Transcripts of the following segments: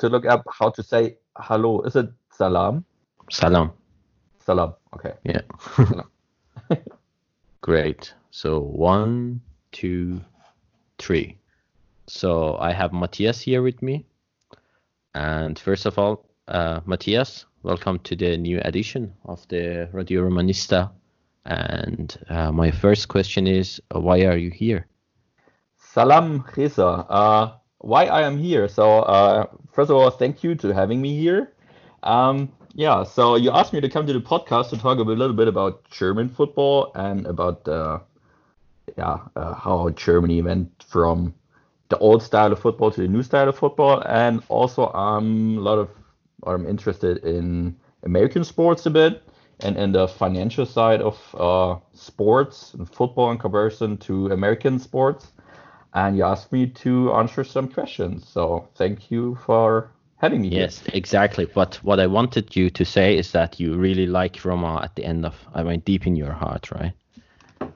To look up how to say hello. Is it salam? Salam. Salam. Okay. Yeah. Great. So one, two, three. So I have Matthias here with me. And first of all, uh, Matthias, welcome to the new edition of the Radio Romanista. And uh, my first question is, uh, why are you here? Salam, Reza. Uh, why I am here. So uh, first of all, thank you to having me here. Um, yeah, so you asked me to come to the podcast to talk a little bit about German football and about uh, yeah uh, how Germany went from the old style of football to the new style of football, and also I'm a lot of I'm interested in American sports a bit and in the financial side of uh, sports and football in comparison to American sports and you asked me to answer some questions. So thank you for having me. Yes, here. exactly. But what I wanted you to say is that you really like Roma at the end of, I mean, deep in your heart, right?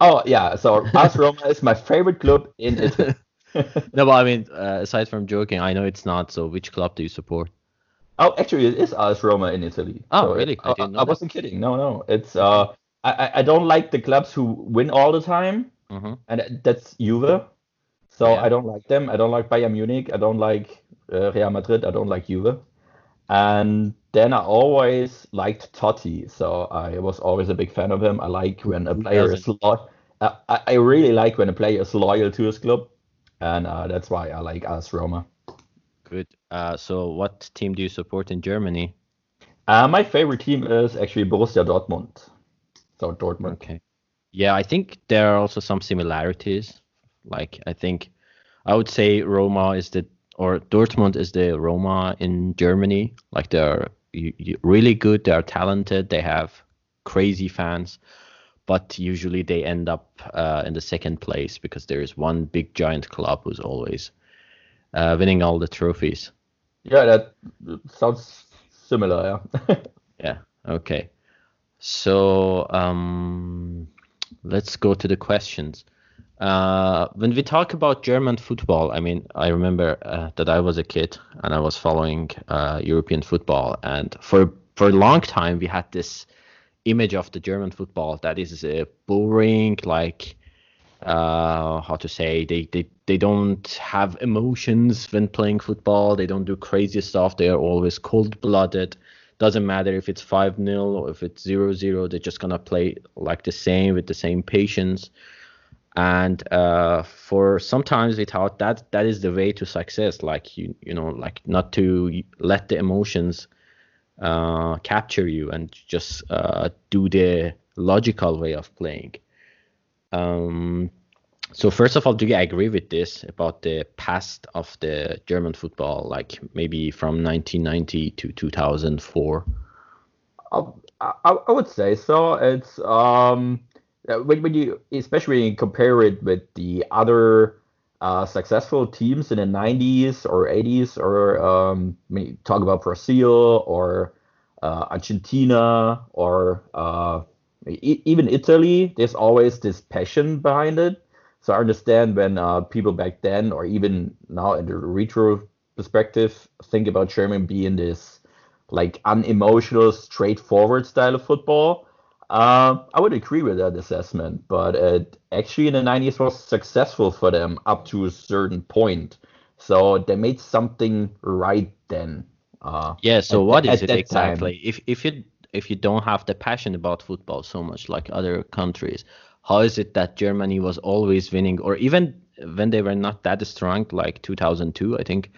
Oh yeah. So AS Roma is my favorite club in Italy. no, but I mean, uh, aside from joking, I know it's not. So which club do you support? Oh, actually, it is AS Roma in Italy. Oh, so really? I, I, I wasn't kidding. No, no. It's uh, I I don't like the clubs who win all the time, mm-hmm. and that's Juve. So yeah. I don't like them. I don't like Bayern Munich. I don't like uh, Real Madrid. I don't like Juve. And then I always liked Totti. So I was always a big fan of him. I like when a player is loyal. I, I really like when a player is loyal to his club, and uh, that's why I like AS Roma. Good. Uh, so what team do you support in Germany? Uh, my favorite team is actually Borussia Dortmund. So Dortmund. Okay. Yeah, I think there are also some similarities like I think I would say Roma is the or Dortmund is the Roma in Germany. Like they're really good, they're talented, they have crazy fans, but usually they end up uh, in the second place because there is one big giant club who's always uh, winning all the trophies. Yeah, that sounds similar. Yeah. yeah. Okay. So um, let's go to the questions. Uh, when we talk about German football, I mean, I remember uh, that I was a kid and I was following uh, European football, and for for a long time we had this image of the German football that is uh, boring, like uh, how to say they, they they don't have emotions when playing football. They don't do crazy stuff. They are always cold blooded. Doesn't matter if it's five 0 or if it's zero zero. They're just gonna play like the same with the same patience. And uh, for sometimes we thought that that is the way to success. Like you you know like not to let the emotions uh, capture you and just uh, do the logical way of playing. Um, so first of all, do you agree with this about the past of the German football, like maybe from 1990 to 2004? Um, I, I would say so. It's um when, when you especially compare it with the other uh, successful teams in the 90s or 80s, or um, talk about Brazil or uh, Argentina or uh, even Italy, there's always this passion behind it. So I understand when uh, people back then, or even now in the retro perspective, think about Germany being this like unemotional, straightforward style of football. Uh, I would agree with that assessment, but it actually in the 90s was successful for them up to a certain point. So they made something right then. Uh, yeah. So at, what is it exactly? Time. If if you if you don't have the passion about football so much like other countries, how is it that Germany was always winning, or even when they were not that strong, like 2002, I think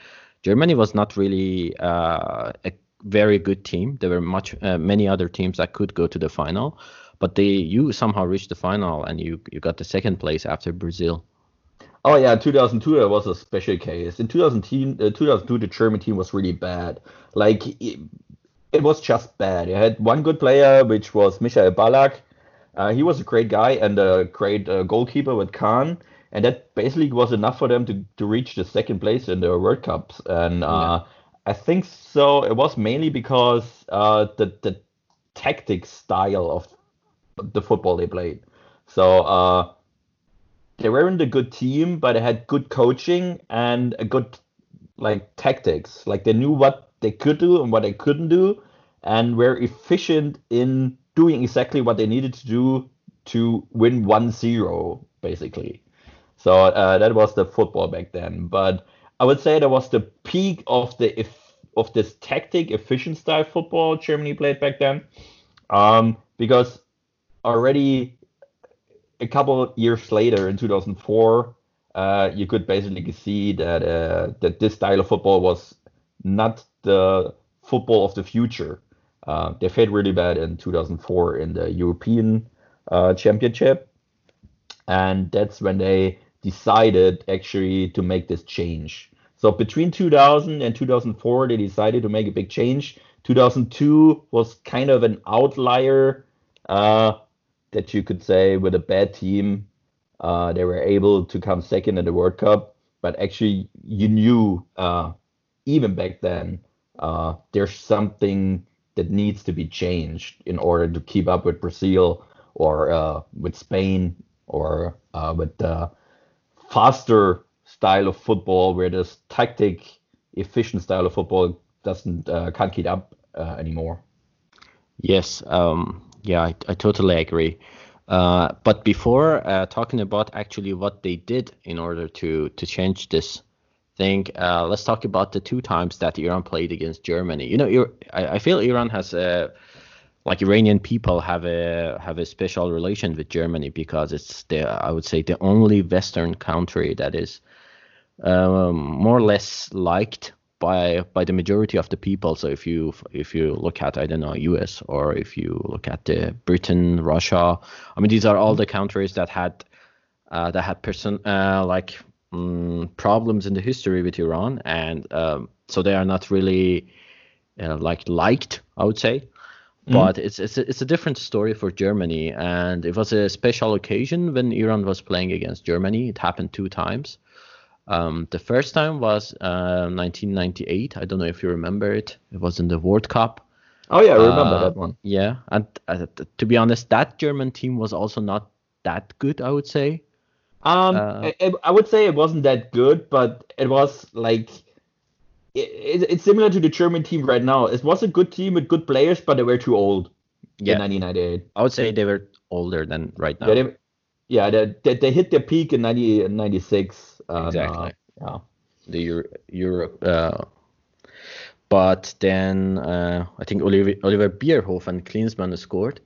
Germany was not really uh, a very good team. There were much uh, many other teams that could go to the final, but they you somehow reached the final and you you got the second place after Brazil. Oh yeah, 2002 it was a special case. In 2010, uh, 2002 the German team was really bad. Like it, it was just bad. You had one good player, which was Michael Ballack. Uh, he was a great guy and a great uh, goalkeeper with Kahn, and that basically was enough for them to, to reach the second place in the World Cups. And uh, yeah. I think so. It was mainly because uh, the the tactic style of the football they played. So uh, they weren't a good team, but they had good coaching and a good like tactics. Like they knew what they could do and what they couldn't do, and were efficient in doing exactly what they needed to do to win 1-0 basically. So uh, that was the football back then. But I would say that was the peak of the of this tactic efficient style football Germany played back then. Um, because already a couple years later in 2004, uh, you could basically see that uh, that this style of football was not the football of the future. Uh, they failed really bad in 2004 in the European uh, Championship, and that's when they decided actually to make this change. So between 2000 and 2004, they decided to make a big change. 2002 was kind of an outlier uh, that you could say with a bad team. Uh, they were able to come second in the World Cup, but actually you knew uh, even back then uh, there's something that needs to be changed in order to keep up with Brazil or uh, with Spain or uh, with faster style of football where this tactic efficient style of football doesn't uh, can't keep up uh, anymore. Yes, um, yeah, I, I totally agree. Uh, but before uh, talking about actually what they did in order to to change this thing, uh, let's talk about the two times that Iran played against Germany. You know, I, I feel Iran has a like Iranian people have a have a special relation with Germany because it's the I would say the only Western country that is um, more or less liked by by the majority of the people. So if you if you look at I don't know U.S. or if you look at the Britain, Russia, I mean these are all the countries that had uh, that had person uh, like um, problems in the history with Iran, and um, so they are not really uh, like liked. I would say. Mm-hmm. But it's it's a, it's a different story for Germany, and it was a special occasion when Iran was playing against Germany. It happened two times. Um, the first time was uh, 1998. I don't know if you remember it. It was in the World Cup. Oh yeah, I remember uh, that one. Yeah, and uh, to be honest, that German team was also not that good. I would say. Um, Uh, I, I would say it wasn't that good, but it was like it, it- it's similar to the German team right now. It was a good team with good players, but they were too old in Yeah, 1998. I would say they were older than right now. Yeah, they, yeah, they, they, they hit their peak in 90, 96. and, uh, Exactly. yeah. the Euro, Europe. Uh, but then uh, I think Oliver, Oliver Bierhoff and Klinsmann scored.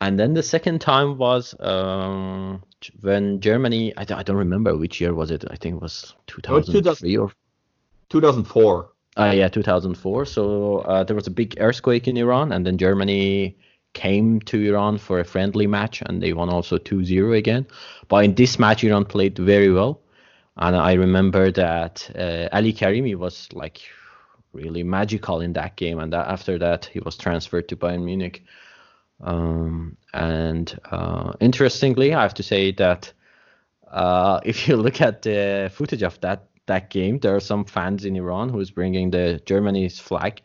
And then the second time was um, when Germany, I, I don't remember which year was it. I think it was 2003 or 2004. uh, yeah, 2004. So uh, there was a big earthquake in Iran, and then Germany came to Iran for a friendly match, and they won also 2-0 again. But in this match, Iran played very well, and I remember that uh, Ali Karimi was like really magical in that game, and that, after that he was transferred to Bayern Munich. Um, and uh, interestingly, I have to say that uh, if you look at the footage of that that game, there are some fans in Iran who's bringing the Germany's flag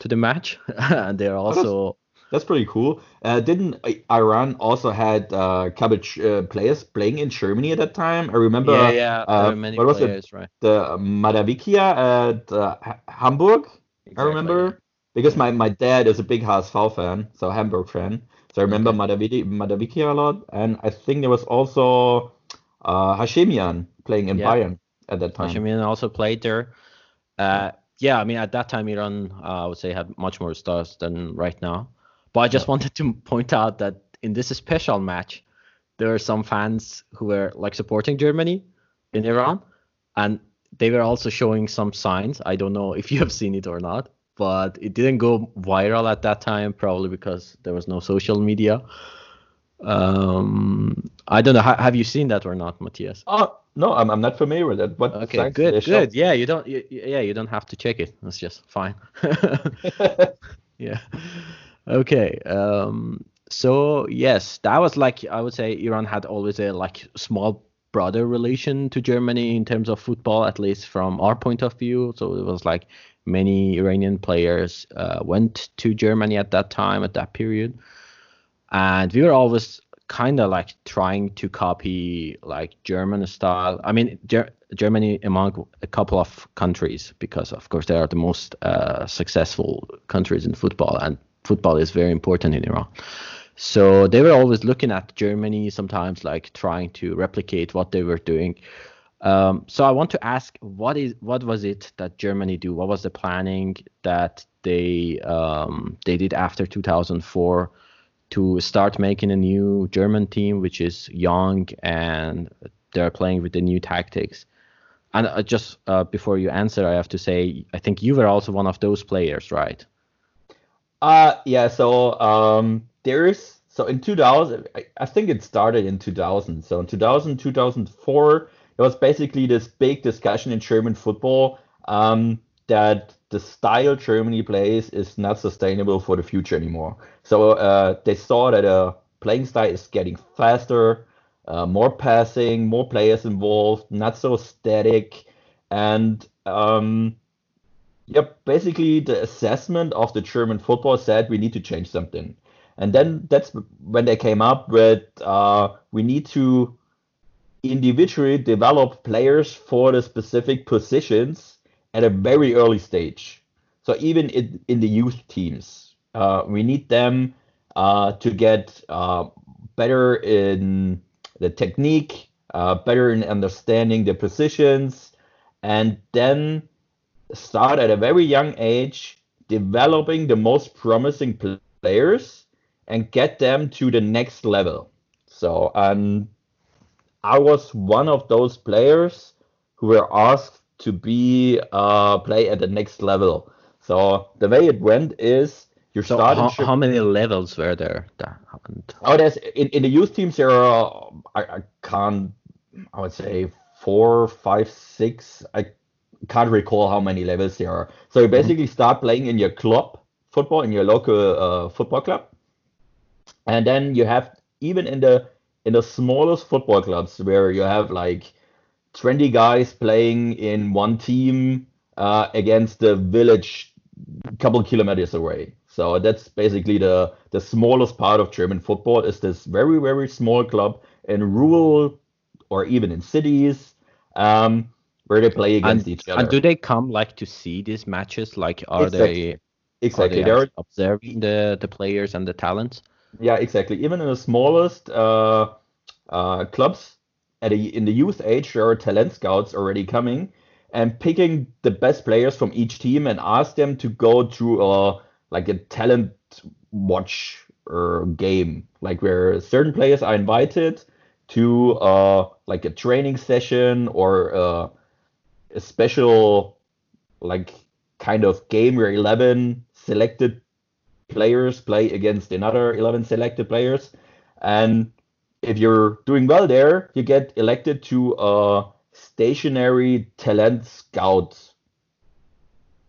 to the match, and they're also That's pretty cool. Uh, didn't Iran also had uh, cabbage uh, players playing in Germany at that time? I remember yeah yeah uh, many what was it? players right. the Mahdavikia at uh, Ha- Hamburg. I remember because my, my dad is a big HSV fan, so Hamburg fan. So I remember Madavidi, Mahdavikia a lot, and I think there was also uh, Hashemian playing in Yeah. Bayern at that time. Hashemian also played there. Uh, yeah, I mean at that time Iran, uh, I would say, had much more stars than right now. But I just wanted to point out that in this special match, there were some fans who were like supporting Germany in Iran, and they were also showing some signs. I don't know if you have seen it or not, but it didn't go viral at that time, probably because there was no social media. Um, I don't know. Have you seen that or not, Matthias? Oh no, I'm, I'm not familiar with that. But Okay, signs did they good, good. Yeah, you don't. You, you- yeah, you don't have to check it. That's just fine. yeah. Okay. Um. So yes, that was like I would say Iran had always a like small brother relation to Germany in terms of football, at least from our point of view. So it was like many Iranian players uh, went to Germany at that time, at that period, and we were always kind of like trying to copy like German style. I mean, Ger- Germany among a couple of countries because of course they are the most uh, successful countries in football, and football is very important in Iran. So they were always looking at Germany, sometimes like trying to replicate what they were doing. Um, so I want to ask, what is what was it that Germany do? What was the planning that they um, they did after 2004 to start making a new German team, which is young and they're playing with the new tactics? And uh, just uh, before you answer, I have to say, I think you were also one of those players, right? Uh yeah, so um there's so in 2000 I, think it started in 2000. So in 2000 2004 there was basically this big discussion in German football um that the style Germany plays is not sustainable for the future anymore. So uh they saw that a playing style is getting faster, uh, more passing, more players involved, not so static and um Yep, basically the assessment of the German football said we need to change something. And then that's when they came up with uh, we need to individually develop players for the specific positions at a very early stage. So even in, in the youth teams, uh, we need them uh, to get uh, better in the technique, uh, better in understanding the positions, and then start at a very young age developing the most promising players and get them to the next level. So, I was one of those players who were asked to be uh, play at the next level. So the way it went is you So start. how, how many levels were there that happened? Oh, there's in, in the youth teams there are I, I can't I would say four, five, six. I can't recall how many levels there are. So you basically start playing in your club football in your local uh, football club, and then you have even in the in the smallest football clubs where you have like 20 guys playing in one team uh, against the village couple kilometers away. So that's basically the the smallest part of German football is this very very small club in rural or even in cities um, where they play against And, each other. and do they come like to see these matches? Like, are Exactly. they are exactly. they are, observing the the players and the talents? yeah, exactly. Even in the smallest uh, uh, clubs at a, in the youth age, there are talent scouts already coming and picking the best players from each team and ask them to go through a like a talent watch or game, like where certain players are invited to uh, like a training session or uh, a special like kind of game where 11 selected players play against another 11 selected players and if you're doing well there you get elected to a stationary talent scout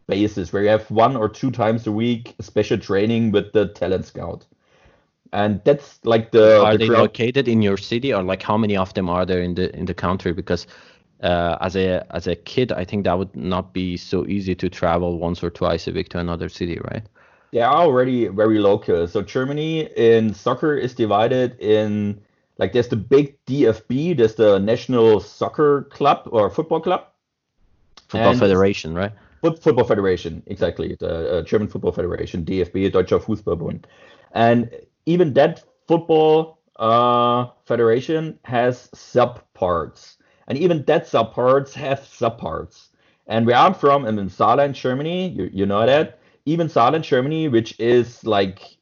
basis where you have one or two times a week special training with the talent scout and that's like the, are the they ground- located in your city, or like how many of them are there in the in the country? Because uh, as a as a kid, I think that would not be so easy to travel once or twice a week to another city, right? they are already very local. So Germany in soccer is divided in like there's the big DFB, there's the National Soccer Club or Football Club, Football And- Federation, right? Foot- Football Federation, exactly, the uh, German Football Federation, DFB, Deutscher Fußballbund, and even that football uh, federation has subparts, and even that subparts have subparts. And where I'm from, I'm in Saarland, Germany. You, you know that. Even Saarland, Germany, which is like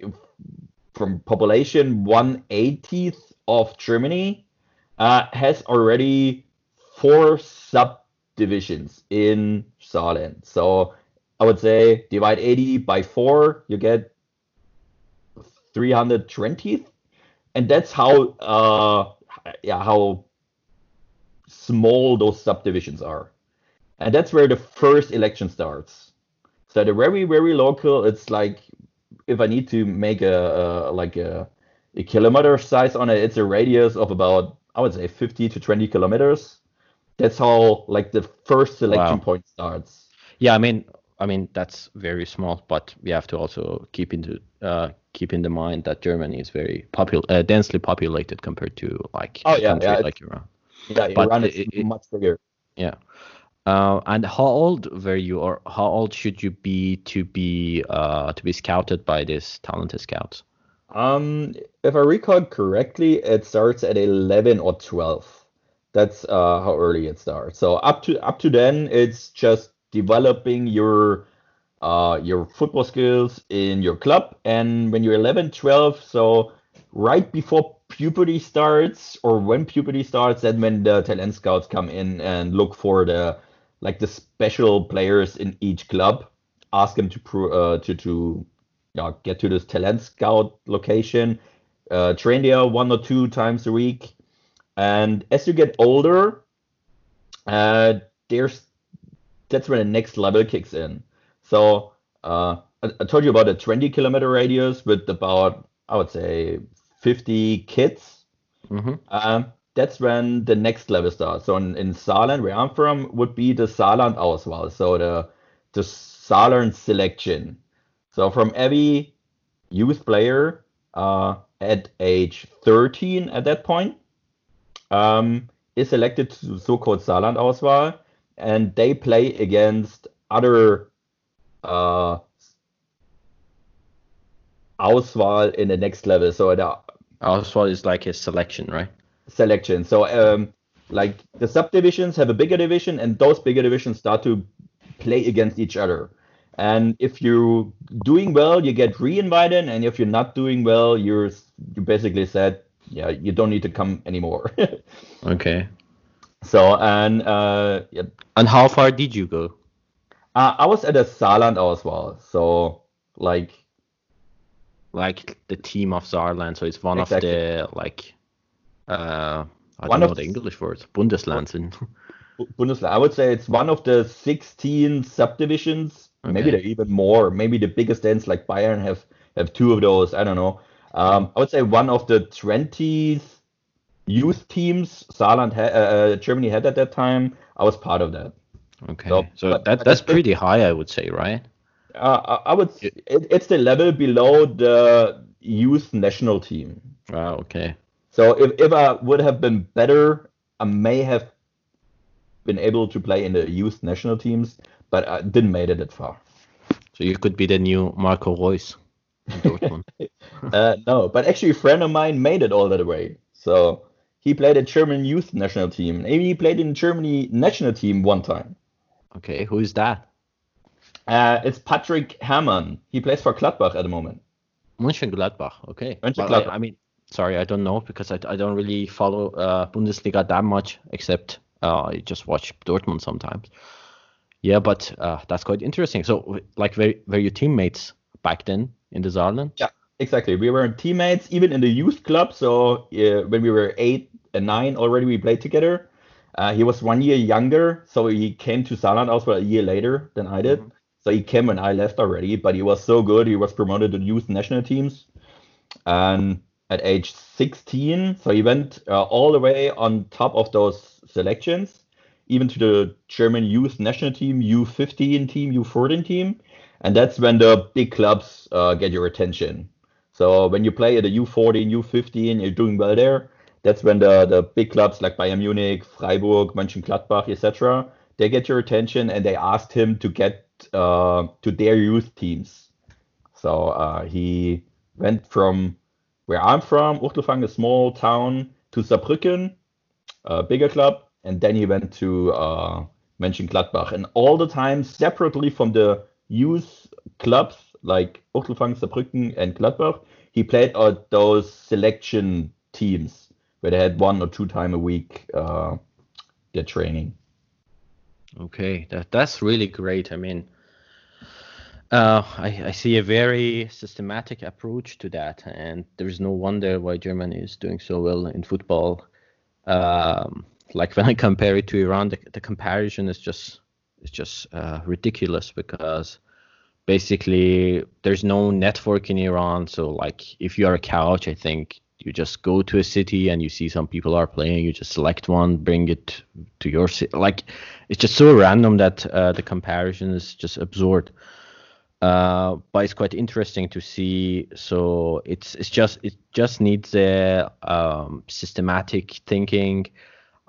from population 180th of Germany, uh, has already four subdivisions in Saarland. So I would say divide 80 by four, you get 320th, and that's how uh yeah how small those subdivisions are, and that's where the first election starts. So they're very very local. It's like if I need to make a, a like a a kilometer size on it, it's a radius of about I would say 50 to 20 kilometers. That's how like the first selection Wow. point starts. Yeah, I mean, I mean that's very small, but we have to also keep into uh, keep in the mind that Germany is very popul- uh, densely populated compared to like Oh, yeah, country yeah, like Iran. Yeah, But Iran is it- much bigger. Yeah. Uh, and how old were you, or how old should you be to be uh, to be scouted by these talented scouts? Um, if I recall correctly, it starts at 11 or 12. That's uh, how early it starts. So up to up to then, it's just developing your uh, your football skills in your club. And when you're 11, 12, so right before puberty starts, or when puberty starts, then when the talent scouts come in and look for the like the special players in each club, ask them to pro, uh, to to yeah, get to this talent scout location, uh, train there one or two times a week. And as you get older, uh, there's that's when the next level kicks in. So uh, I, I told you about a 20 kilometer radius with about I would say 50 kids. hmm Um, that's when the next level starts. So in, in Saarland, where I'm from, would be the Saarland Auswahl, so the the Saarland selection. So from every youth player uh, at age 13 at that point um, is selected to so-called Saarland Auswahl, and they play against other uh, Auswahl in the next level. So the Also, it's like a selection, right? selection. So um, like the subdivisions have a bigger division, and those bigger divisions start to play against each other. And if you're doing well, you get re-invited, and if you're not doing well, you're you basically said, yeah, you don't need to come anymore. Okay. so and uh, yeah, And how far did you go? uh, I was at a Saarland Auswahl, so like Like the team of Saarland, so it's one Exactly. of the like uh I One don't know the English words. Bundeslands in Bu- Bundesliga. I would say it's one of the 16 subdivisions. Maybe they're even more. Maybe the biggest ends like Bayern have have two of those. I don't know. Um, I would say one of the 20 youth teams Saarland ha- uh, uh, Germany had at that time. I was part of that. Okay. So, So but- that that's pretty high, I would say, right? Uh, I, I would. It, it's the level below the youth national team. Wow, okay. So if, if I would have been better I may have been able to play in the youth national teams, but I didn't made it that far. So you could be the new Marco Reus Dortmund. uh, no, but actually, a friend of mine made it all that way. So he played a German youth national team. Maybe he played in Germany national team one time. okay, who is that? Uh, it's Patrick Herrmann. He plays for Gladbach at the moment. Mönchengladbach. Okay. Mönchengladbach. I, I mean, sorry, I don't know because I, I don't really follow uh, Bundesliga that much, except uh, I just watch Dortmund sometimes. Yeah, but uh, that's quite interesting. So, like, were, were your teammates back then in the Saarland? Yeah, exactly. We were teammates even in the youth club. So uh, when we were eight and nine already, we played together. Uh, he was one year younger, so he came to Saarland also a year later than I did. So he came when I left already, but he was so good. He was promoted to youth national teams. And at age 16, so he went uh, all the way on top of those selections, even to the German youth national team, U15 team, U14 team. And that's when the big clubs uh, get your attention. So when you play at the U14, U15, you're doing well there. That's when the, the big clubs like Bayern Munich, Freiburg, Mönchengladbach, etc., they get your attention and they asked him to get uh, to their youth teams. So uh, he went from where I'm from, Uchtelfang, a small town, to Saarbrücken, a bigger club, and then he went to uh, Mönchengladbach. And all the time, separately from the youth clubs like Uchtelfang, Saarbrücken, and Gladbach, he played at those selection teams where they had one or two time a week uh, their training. Okay, that that's really great. I mean, uh, I, I see a very systematic approach to that, and there's no wonder why Germany is doing so well in football. Um, like when I compare it to Iran, the, the comparison is just is just uh, ridiculous because basically there's no network in Iran. So like if you are a couch, I think you just go to a city and you see some people are playing you just select one bring it to your city like it's just so random that uh, the comparison is just absurd. Uh, but it's quite interesting to see. So it's it's just it just needs a um, systematic thinking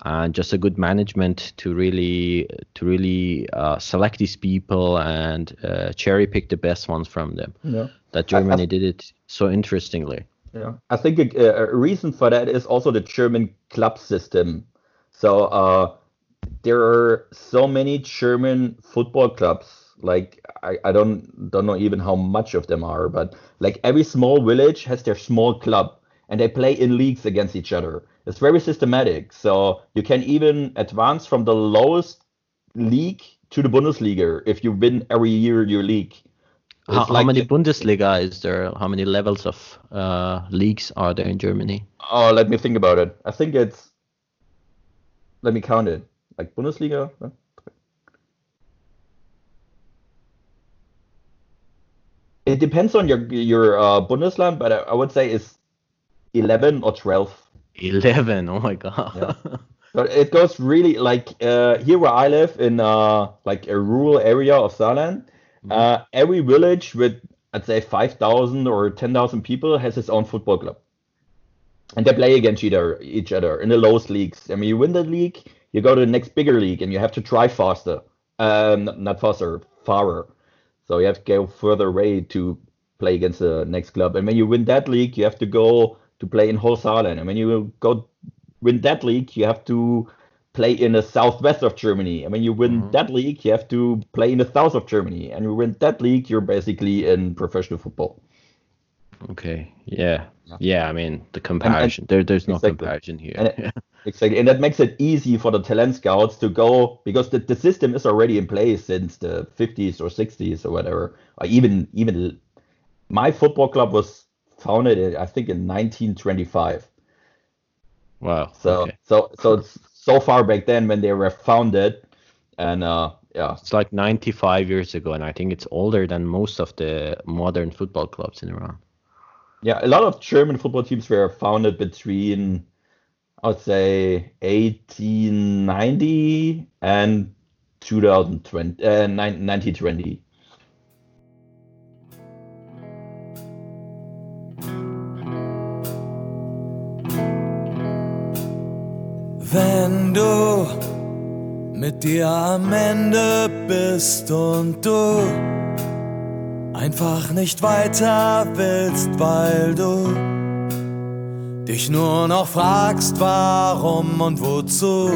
and just a good management to really to really uh, select these people and uh, cherry pick the best ones from them Yeah. that germany did it so interestingly Yeah, I think a, a reason for that is also the German club system. So uh, there are so many German football clubs. Like I, I don't don't know even how much of them are, but like every small village has their small club, and they play in leagues against each other. It's very systematic. So you can even advance from the lowest league to the Bundesliga if you win every year your league. How, It's how like many the- Bundesliga is there? How many levels of uh, leagues are there in Germany? Oh, let me think about it. I think it's. Let me count it. Like Bundesliga. It depends on your your uh, Bundesland, but I, I would say it's eleven or twelve. Eleven. Oh my god. Yeah. So it goes really like uh, here where I live in uh, like a rural area of Saarland. Uh, every village with I'd say five thousand or ten thousand people has its own football club, and they play against each other, each other in the lowest leagues. I mean, you win the league, you go to the next bigger league, and you have to try faster. Um, not- not faster, farther. So you have to go further away to play against the next club. And when you win that league, you have to go to play in whole Saarland. And when you go win that league, you have to play in the southwest of Germany. And when you win Mhm. that league, you have to play in the south of Germany. And you win that league, you're basically in professional football. Okay. Yeah. Yeah. I mean the comparison. there, there's no Exactly. comparison here. And it- Exactly. And that makes it easy for the talent scouts to go because the, the system is already in place since the 50s or 60s or whatever. Or even even my football club was founded I think in 1925. wow. So okay. so so it's so far back then when they were founded and uh yeah. It's like 95 years ago, and I think it's older than most of the modern football clubs in Iran. Yeah, a lot of German football teams were founded between I would say 1890 and 2020 uh, 1920. mit dir am Ende bist und du einfach nicht weiter willst, weil du dich nur noch fragst, warum und wozu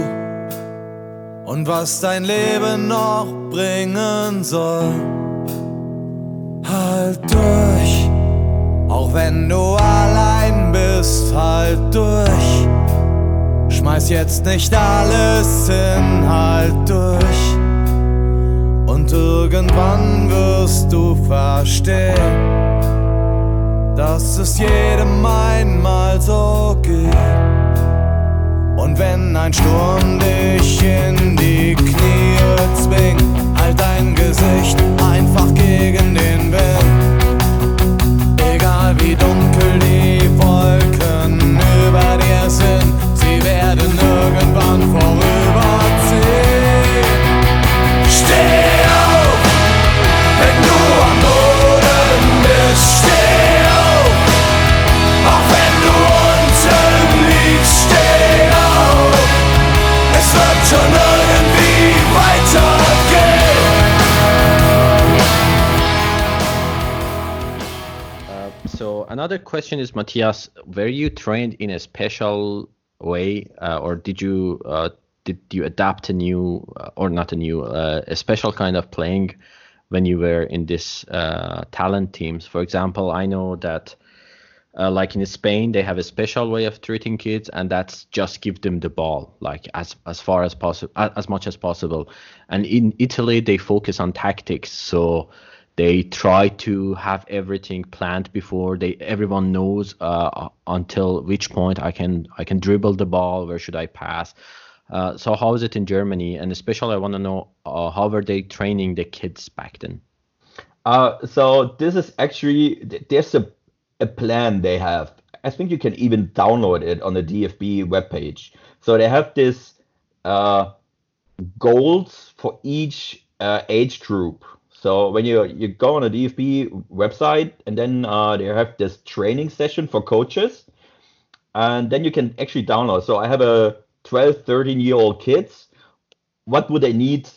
und was dein Leben noch bringen soll. Halt durch, auch wenn du allein bist, halt durch. Schmeiß jetzt nicht alles hin, halt durch. Und irgendwann wirst du verstehen, dass es jedem einmal so geht. Und wenn ein Sturm dich in die Knie zwingt, halt dein Gesicht einfach gegen den Wind. Egal wie dunkel die Wolken irgendwann. Steh auf, wenn du am Boden bist, steh auf, auch wenn du unten liegst, steh auf. Es wird schon irgendwie weitergehen. Uh, so another question is, Matthias, were you trained in a special way, uh, or did you uh, did you adapt a new uh, or not a new uh, a special kind of playing when you were in this uh, talent teams? For example, I know that. Like in Spain, they have a special way of treating kids, and that's just give them the ball, like as as far as possible, as much as possible. And in Italy, they focus on tactics, so they try to have everything planned before they everyone knows uh, until which point I can I can dribble the ball, where should I pass. Uh, so how is it in Germany? And especially, I want to know uh, how were they training the kids back then? Uh, so this is actually there's a, a plan they have. I think you can even download it on the DFB webpage. So they have this uh, goals for each uh, age group. So when you you go on a DFB website and then uh, they have this training session for coaches, and then you can actually download. So I have a 12, 13 year old kids. What would they need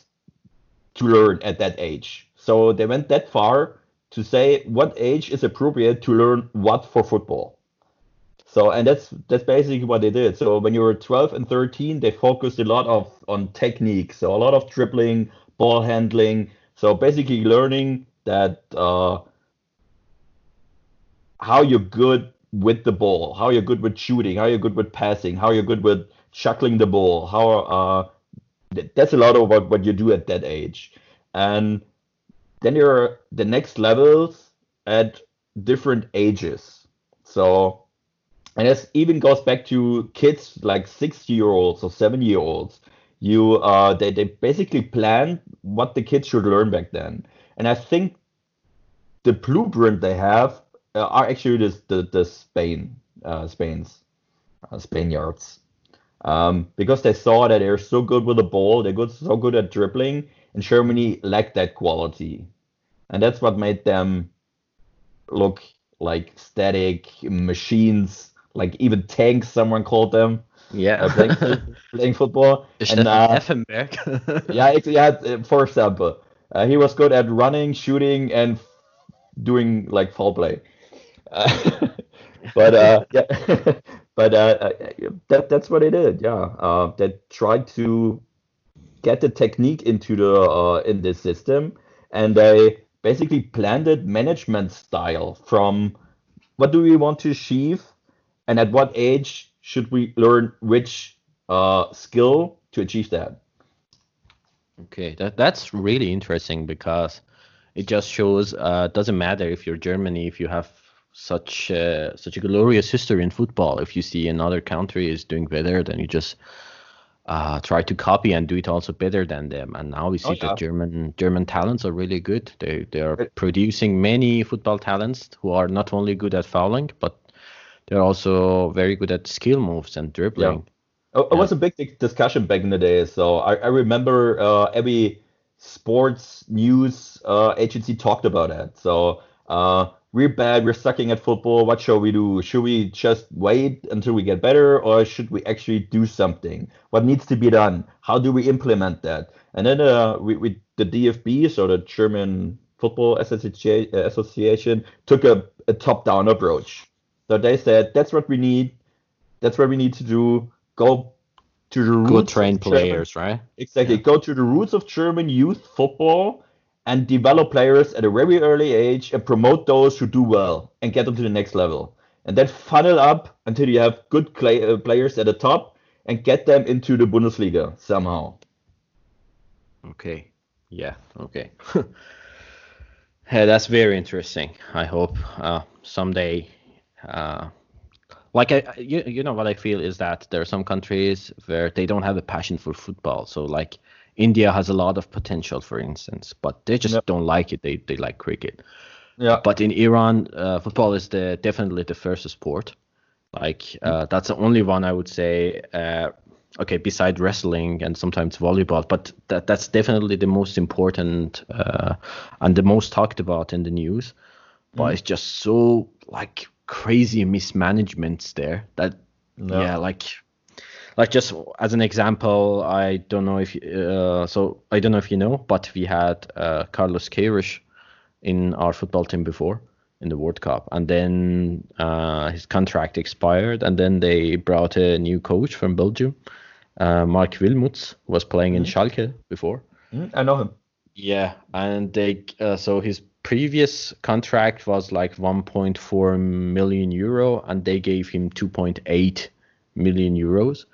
to learn at that age? So they went that far to say what age is appropriate to learn what for football. So and that's that's basically what they did. So when you were 12 and 13, they focused a lot of on technique. So a lot of dribbling, ball handling. So basically learning that uh, how you're good with the ball, how you're good with shooting, how you're good with passing, how you're good with chuckling the ball. How uh, that's a lot of what, what you do at that age. And then you're the next levels at different ages. So and this even goes back to kids like six year olds or seven year olds. You uh they, they basically plan what the kids should learn back then. And I think the blueprint they have uh, are actually the the, the Spain uh, Spain's uh, Spaniards. Um, because they saw that they're so good with the ball, they're good so good at dribbling, and Germany lacked that quality. And that's what made them look like static machines, like even tanks, someone called them, Yeah, playing, playing football. Stefan uh, Effenberg. yeah, yeah. uh, For example, uh, he was good at running, shooting, and doing like foul play. Uh, but uh, yeah, but uh, uh, that that's what they did. Yeah, uh, they tried to get the technique into the uh, in this system, and they basically blended management style from what do we want to achieve, and at what age should we learn which uh, skill to achieve that. Okay, that that's really interesting because it just shows uh doesn't matter if you're Germany if you have such uh, such a glorious history in football. If you see another country is doing better, then you just uh, try to copy and do it also better than them. And now we see Oh, yeah. that German German talents are really good. They they are producing many football talents who are not only good at fouling, but they're also very good at skill moves and dribbling. Oh, It was a big di- discussion back in the day. So I, I remember uh, every sports news uh, agency talked about it. So uh, we're bad, we're sucking at football. What shall we do? Should we just wait until we get better, or should we actually do something? What needs to be done? How do we implement that? And then uh, we, we the DFB, so the German Football Association, took a, a top-down approach. So they said that's what we need. That's what we need to do. Go to the roots. Good trained players, right? Exactly. Yeah. Go to the roots of German youth football and develop players at a very early age and promote those who do well and get them to the next level. And then funnel up until you have good play, uh, players at the top and get them into the Bundesliga somehow. Okay. Yeah. Okay. yeah, that's very interesting. I hope uh, someday, uh, like I, you, you know what I feel is that there are some countries where they don't have a passion for football. So like India has a lot of potential, for instance, but they just yep. don't like it. They they like cricket. Yeah. But in Iran, uh, football is the definitely the first sport. Like uh, that's the only one I would say. Uh, okay, beside wrestling and sometimes volleyball, but that that's definitely the most important uh, and the most talked about in the news. But mm. it's just so like crazy mismanagements there that no. yeah, like like just as an example, I don't know if uh, so I don't know if you know, but we had uh, Carlos Queiroz in our football team before in the World Cup, and then uh, his contract expired, and then they brought a new coach from Belgium, uh, Marc Wilmots, was playing in mm-hmm. Schalke before. Mm, I know him. Yeah, and they uh, so his previous contract was like 1.4 million euro, and they gave him 2.8 million euros.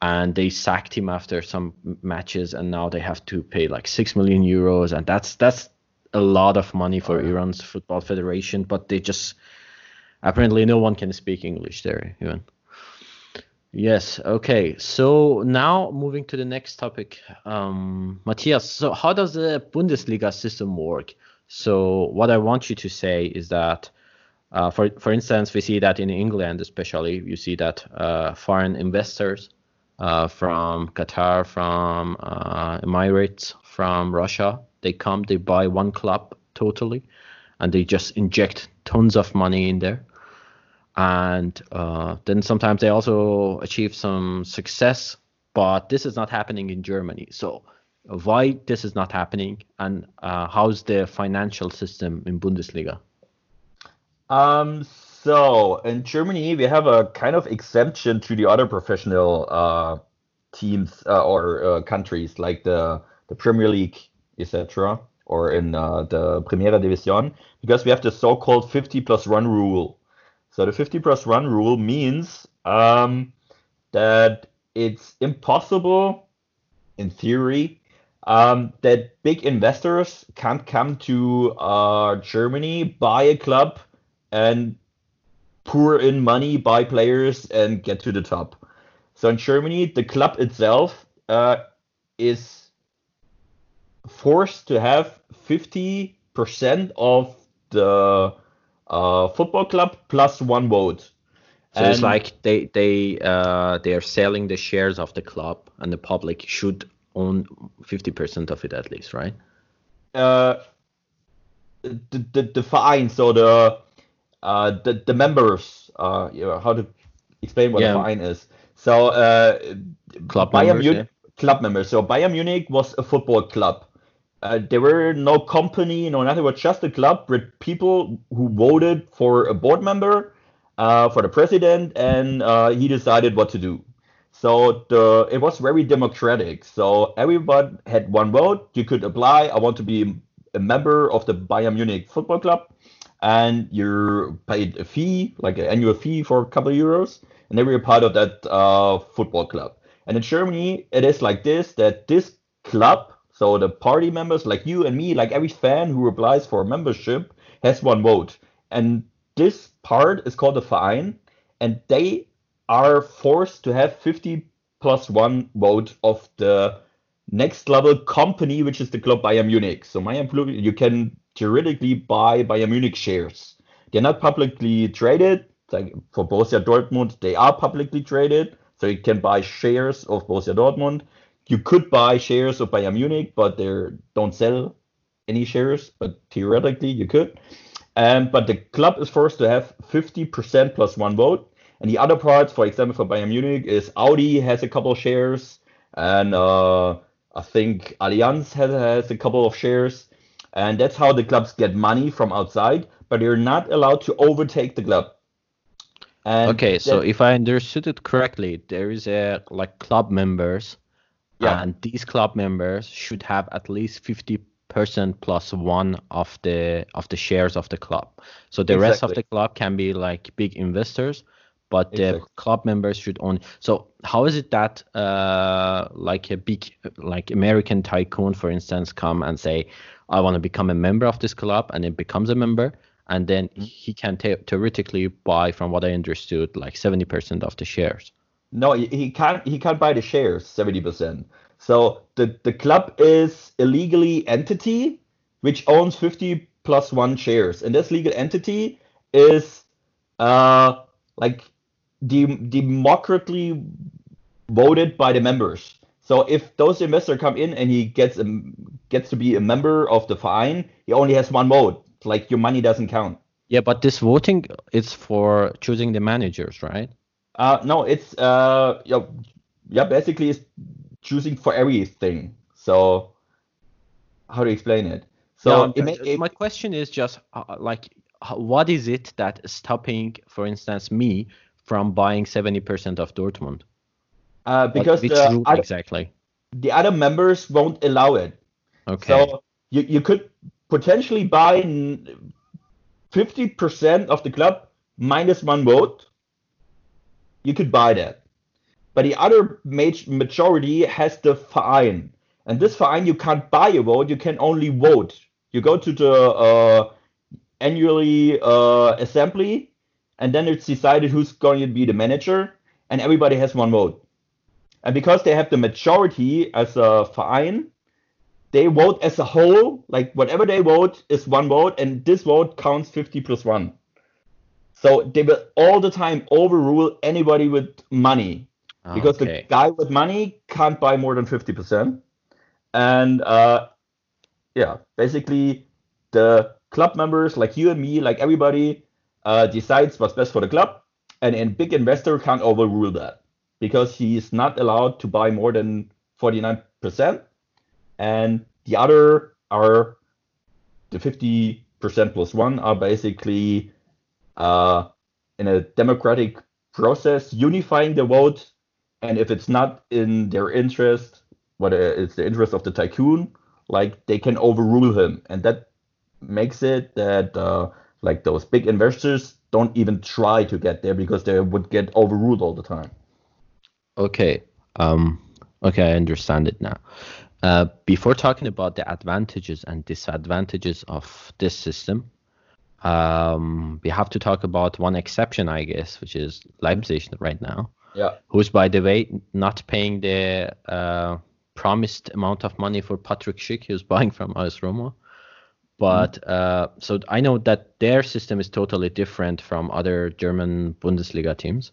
And they sacked him after some matches and now they have to pay like 6 million euros. And that's that's a lot of money for oh, Iran's football federation but they just apparently no one can speak English there even yes okay. So now moving to the next topic. Um Mathias so how does the Bundesliga system work so what I want you to say is that uh, for for instance, we see that in England, especially, you see that uh, foreign investors uh, from Qatar, from uh, Emirates, from Russia. They come, they buy one club totally, and they just inject tons of money in there. And uh, then sometimes they also achieve some success, but this is not happening in Germany. So why this is not happening, and uh, how's the financial system in Bundesliga? Um, so in Germany, we have a kind of exemption to the other professional uh, teams uh, or uh, countries like the the Premier League, etc., or in uh, the Primera División, because we have the so-called 50 plus one rule. So the 50 plus one rule means um, that it's impossible, in theory, um, that big investors can't come to uh, Germany, buy a club, and pour in money, buy players, and get to the top. So in Germany, the club itself uh, is forced to have 50% of the uh, football club plus one vote. So and it's like they they uh, they are selling the shares of the club, and the public should own 50% of it at least, right? Uh, the the, the Verein, so the uh, the the members, uh, you know, how to explain what yeah. a Verein is. So uh, club Bayern members, Munich, yeah. club members. So Bayern Munich was a football club. Uh, there were no company, no nothing. It was just a club with people who voted for a board member, uh, for the president, and uh, he decided what to do. So the it was very democratic. So everyone had one vote. You could apply. I want to be a member of the Bayern Munich football club and you're paid a fee, like an annual fee for a couple of euros, and then you're part of that uh, football club. And in Germany, it is like this: that this club, so the party members, like you and me, like every fan who applies for membership, has one vote, and this part is called the Verein, and they are forced to have 50 plus one vote of the next level company, which is the club Bayern Munich. So Bayern Munich, you can theoretically buy Bayern Munich shares. They're not publicly traded. Like for Borussia Dortmund, they are publicly traded, so you can buy shares of Borussia Dortmund. You could buy shares of Bayern Munich, but they don't sell any shares. But theoretically, you could. Um, but the club is forced to have 50% plus one vote. And the other parts, for example, for Bayern Munich, is Audi has a couple of shares, and uh, I think Allianz has, has a couple of shares. And that's how the clubs get money from outside, but they're not allowed to overtake the club. And okay, so if I understood it correctly, there is a like club members, yeah. and these club members should have at least 50 percent plus one of the of the shares of the club. So the exactly. rest of the club can be like big investors, but exactly. the club members should own. So how is it that uh, like a big like American tycoon, for instance, come and say, I want to become a member of this club, and it becomes a member, and then mm-hmm. he can theoretically buy, from what I understood, like seventy percent of the shares. No, he can't. He can't buy the shares seventy percent. So the the club is a legally entity which owns fifty plus one shares, and this legal entity is uh like de- democratically voted by the members. So if those investors come in and he gets a, gets to be a member of the Verein, he only has one vote. Like your money doesn't count. Yeah, but this voting is for choosing the managers, right? Uh, no, it's uh, yeah, yeah, basically it's choosing for everything. So how to explain it? So no, it, it, my question is just uh, like, what is it that is stopping, for instance, me from buying 70% of Dortmund? Uh, because which the other, exactly the other members won't allow it. Okay. So you, you could potentially buy 50% of the club minus one vote. You could buy that. But the other majority has the Verein. And this Verein, you can't buy a vote, you can only vote. You go to the uh, annually uh, assembly and then it's decided who's going to be the manager, and everybody has one vote. And because they have the majority as a Verein, they vote as a whole, like whatever they vote is one vote, and this vote counts 50 plus one. So they will all the time overrule anybody with money because okay. the guy with money can't buy more than 50%. And uh, yeah, basically the club members like you and me, like everybody, uh, decides what's best for the club, and a big investor can't overrule that because he is not allowed to buy more than 49%, and the other are the 50% plus one are basically uh, in a democratic process unifying the vote, and if it's not in their interest, whether it's the interest of the tycoon, like they can overrule him, and that makes it that uh, like those big investors don't even try to get there because they would get overruled all the time. Okay. Um, okay, I understand it now. Uh, before talking about the advantages and disadvantages of this system, um, we have to talk about one exception, I guess, which is Leipzig right now. Yeah. Who's, by the way, not paying the uh, promised amount of money for Patrick Schick, who's buying from AS Roma. But uh, so I know that their system is totally different from other German Bundesliga teams,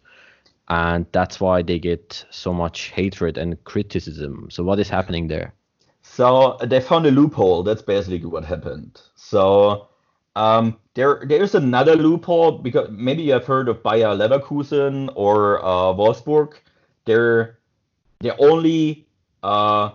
and that's why they get so much hatred and criticism. So what is happening there? So they found a loophole. That's basically what happened. So um, there there's another loophole because maybe you have heard of Bayer Leverkusen or uh, Wolfsburg. They're they're only uh,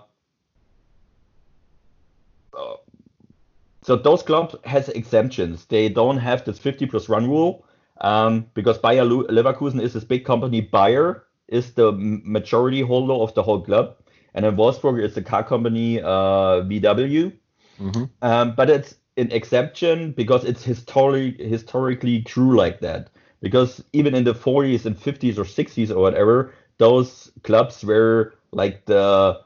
So those clubs has exemptions. They don't have this 50 plus one rule um, because Bayer Leverkusen is this big company. Bayer is the majority holder of the whole club, and then Wolfsburg is the car company uh, VW. Mm-hmm. Um, but it's an exception because it's historically historically true like that. Because even in the 40s and 50s or 60s or whatever, those clubs were like the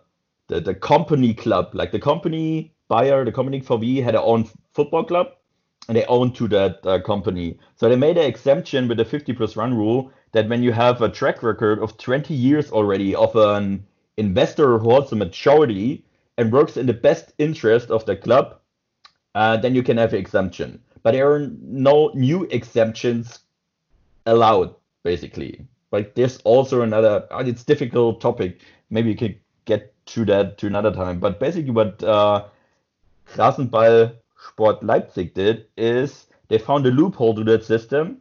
the, the company club, like the company The company VW, had their own football club and they owned to that uh, company. So they made an exemption with the 50 plus one rule that when you have a track record of 20 years already of an investor who holds a majority and works in the best interest of the club, uh, then you can have an exemption. But there are no new exemptions allowed, basically. Like there's also another, uh, it's difficult topic. Maybe you could get to that to another time. But basically, what uh, Rasenball Sport Leipzig did is they found a loophole to that system.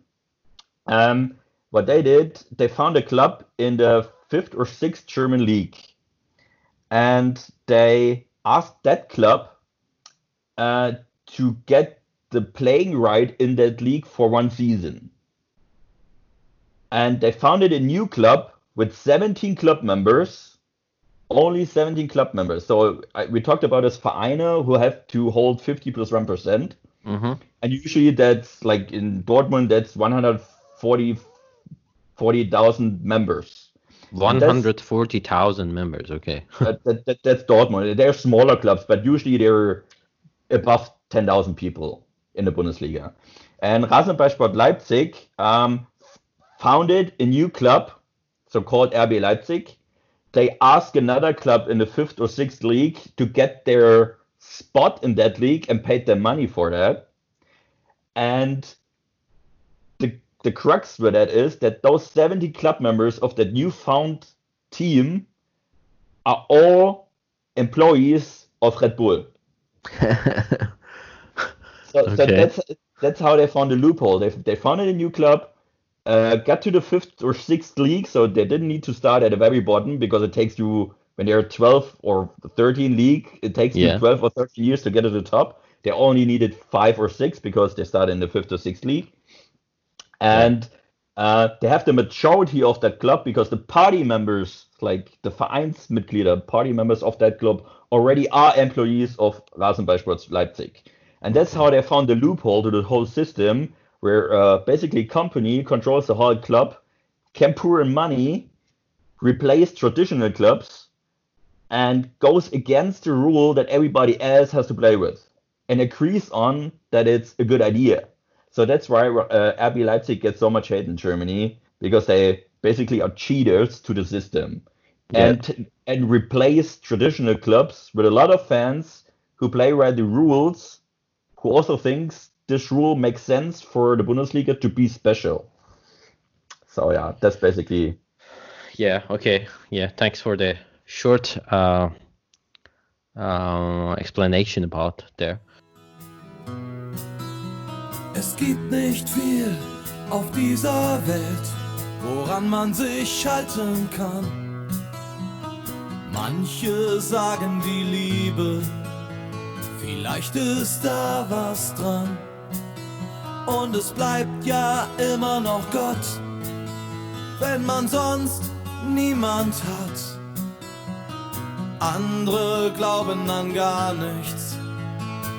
Um, what they did, they found a club in the fifth or sixth German league, and they asked that club uh, to get the playing right in that league for one season. And they founded a new club with 17 club members, only 17 club members. So I, we talked about as Vereine who have to hold 50 plus 1. Mm-hmm. And usually that's like in Dortmund, that's 140 40,000 members. One hundred forty thousand members. Okay. that, that, that, that's Dortmund. They're smaller clubs, but usually they're above 10,000 people in the Bundesliga. And Rasenballsport Leipzig um, founded a new club, so called RB Leipzig. They ask another club in the fifth or sixth league to get their spot in that league and paid them money for that. And the the crux with that is that those 70 club members of that new found team are all employees of Red Bull. So, so that's that's how they found the loophole. They they founded a new club, uh, got to the fifth or sixth league, so they didn't need to start at the very bottom because it takes you when they're 12 or 13 league, it takes Yeah. you 12 or 13 years to get to the top. They only needed five or six because they started in the fifth or sixth league, and uh, they have the majority of that club because the party members, like the Vereinsmitglieder, party members of that club, already are employees of Rasenballsport Leipzig. And that's how they found the loophole to the whole system, where uh, basically company controls the whole club, can pour in money, replace traditional clubs, and goes against the rule that everybody else has to play with, and agrees on that it's a good idea. So that's why uh, RB Leipzig gets so much hate in Germany because they basically are cheaters to the system, Yeah. and and replace traditional clubs with a lot of fans who play by the rules, who also thinks this rule makes sense for the Bundesliga to be special. So yeah, that's basically Yeah. Okay. Yeah. Thanks for the short uh, uh, explanation about there. Es gibt nicht viel auf dieser Welt, woran man sich halten kann. Manche sagen die Liebe, vielleicht ist da was dran. Und es bleibt ja immer noch Gott, wenn man sonst niemand hat. Andere glauben an gar nichts,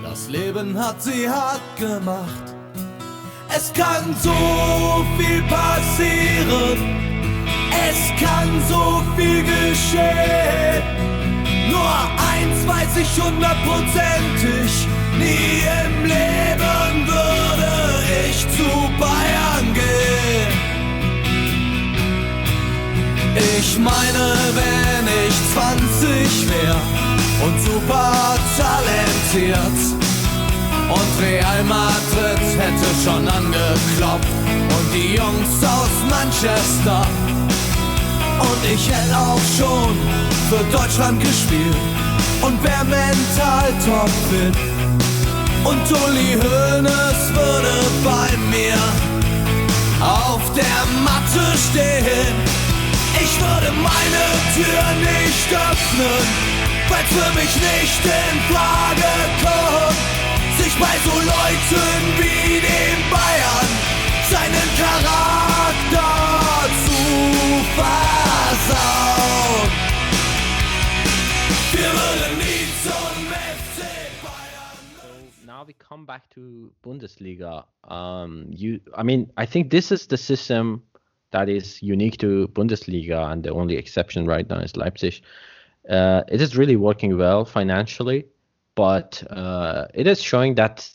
das Leben hat sie hart gemacht. Es kann so viel passieren, es kann so viel geschehen. Nur eins weiß ich hundertprozentig, nie im Leben würde ich zu Bayern gehen. Ich meine, wenn ich 20 wär und super talentiert und Real Madrid hätte schon angeklopft und die Jungs aus Manchester und ich hätte auch schon für Deutschland gespielt und wär mental topfit und Uli Hoeneß würde bei mir auf der Matte stehen. Ich würde meine Tür nicht öffnen, weil für mich nicht in Frage kommt, sich bei so Leuten wie den Bayern seinen we come back to Bundesliga. Um, you, I mean, I think this is the system that is unique to Bundesliga, and the only exception right now is Leipzig. Uh, it is really working well financially, but uh, it is showing that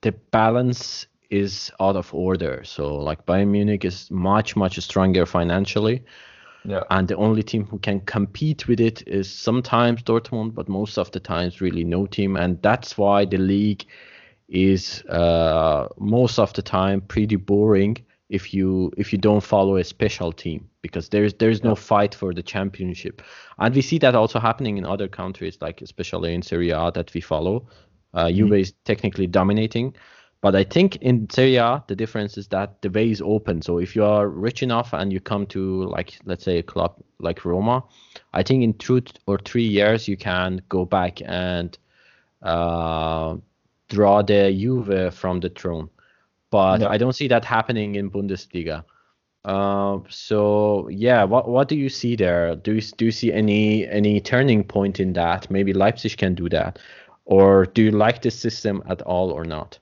the balance is out of order. So, like Bayern Munich is much much stronger financially, yeah. and the only team who can compete with it is sometimes Dortmund, but most of the times really no team, and that's why the league is uh, most of the time pretty boring if you if you don't follow a special team because there's there's no fight for the championship, and we see that also happening in other countries like especially in Serie A that we follow. Uh, Juve is technically dominating, But I think in Serie A, the difference is that the way is open. So if you are rich enough and you come to like let's say a club like Roma, I think in two or three years you can go back and uh, draw the Juve from the throne. But I don't see that happening in Bundesliga. Uh, so yeah, what what do you see there? Do you do you see any any turning point in that? Maybe Leipzig can do that, or do you like the system at all or not?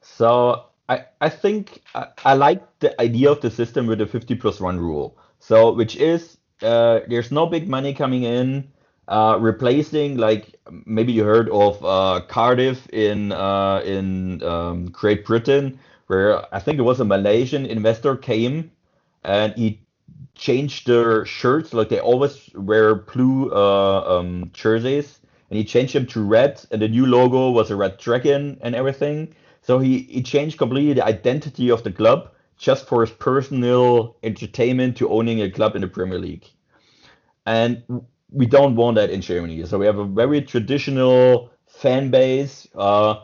So I I think I, I like the idea of the system with the 50 plus one rule. So which is uh, there's no big money coming in. Uh, replacing like maybe you heard of uh, Cardiff in uh, in um, Great Britain, where I think it was a Malaysian investor came and he changed their shirts. Like they always wear blue uh, um, jerseys and he changed them to red and the new logo was a red dragon and everything. So he, he changed completely the identity of the club just for his personal entertainment to owning a club in the premier league. And we don't want that in germany so we have a very traditional fan base uh,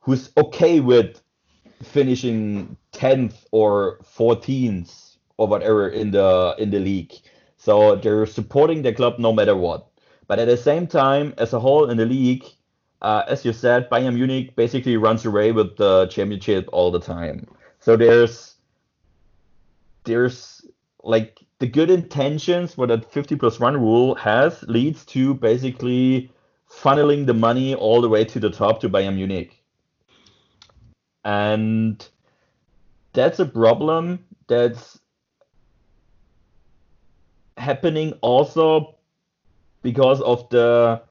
who's okay with finishing 10th or 14th or whatever in the in the league. So they're supporting the club no matter what. But at the same time, as a whole in the league, uh, as you said, Bayern Munich basically runs away with the championship all the time. So there's there's like the good intentions what that 50 plus one rule has leads to basically funneling the money all the way to the top to Bayern Munich. And that's a problem that's happening also because of the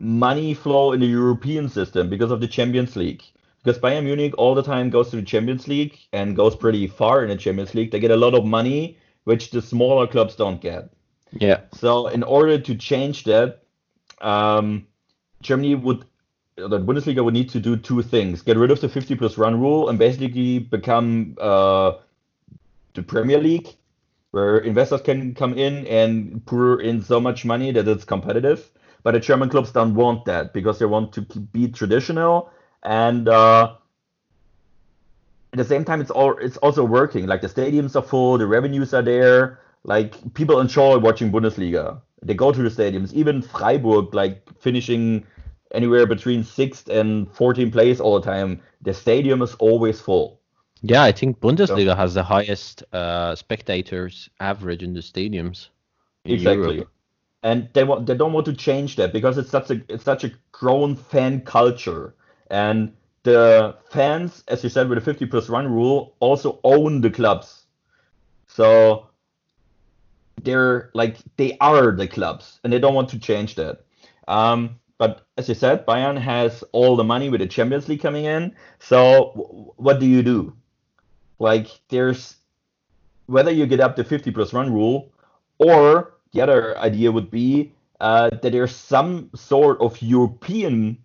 money flow in the European system, because of the Champions League. Because Bayern Munich all the time goes to the Champions League and goes pretty far in the Champions League. They get a lot of money, which the smaller clubs don't get. Yeah. So in order to change that, um, Germany would, the Bundesliga would need to do two things: get rid of the 50 plus one rule and basically become uh, the Premier League, where investors can come in and pour in so much money that it's competitive. But the German clubs don't want that because they want to be traditional and uh, at the same time it's all it's also working. Like the stadiums are full, the revenues are there. Like people enjoy watching Bundesliga. They go to the stadiums. Even Freiburg, like finishing anywhere between sixth and 14th place all the time. The stadium is always full. Yeah, I think Bundesliga so, has the highest uh, spectators average in the stadiums. In exactly. Europe. And they want they don't want to change that because it's such a it's such a grown fan culture. And the fans, as you said, with the 50 plus one rule, also own the clubs. So they're like they are the clubs, and they don't want to change that. Um, but as you said, Bayern has all the money with the Champions League coming in. So w- what do you do? Like there's whether you get up to 50 plus one rule, or the other idea would be uh, that there's some sort of European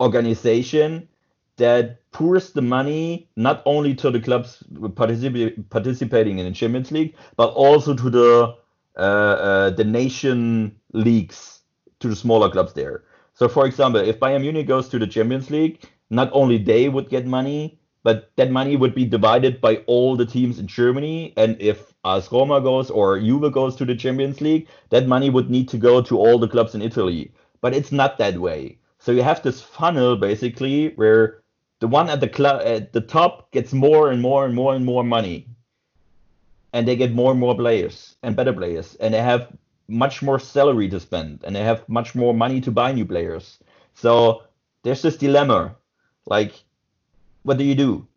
organization that pours the money not only to the clubs particip- participating in the Champions League, but also to the uh, uh, the nation leagues, to the smaller clubs there. So, for example, if Bayern Munich goes to the Champions League, not only they would get money, but that money would be divided by all the teams in Germany. And if AS Roma goes or Juve goes to the Champions League, that money would need to go to all the clubs in Italy. But it's not that way. So you have this funnel basically where the one at the at the top gets more and more and more and more money, and they get more and more players and better players, and they have much more salary to spend, and they have much more money to buy new players. So there's this dilemma, like what do you do?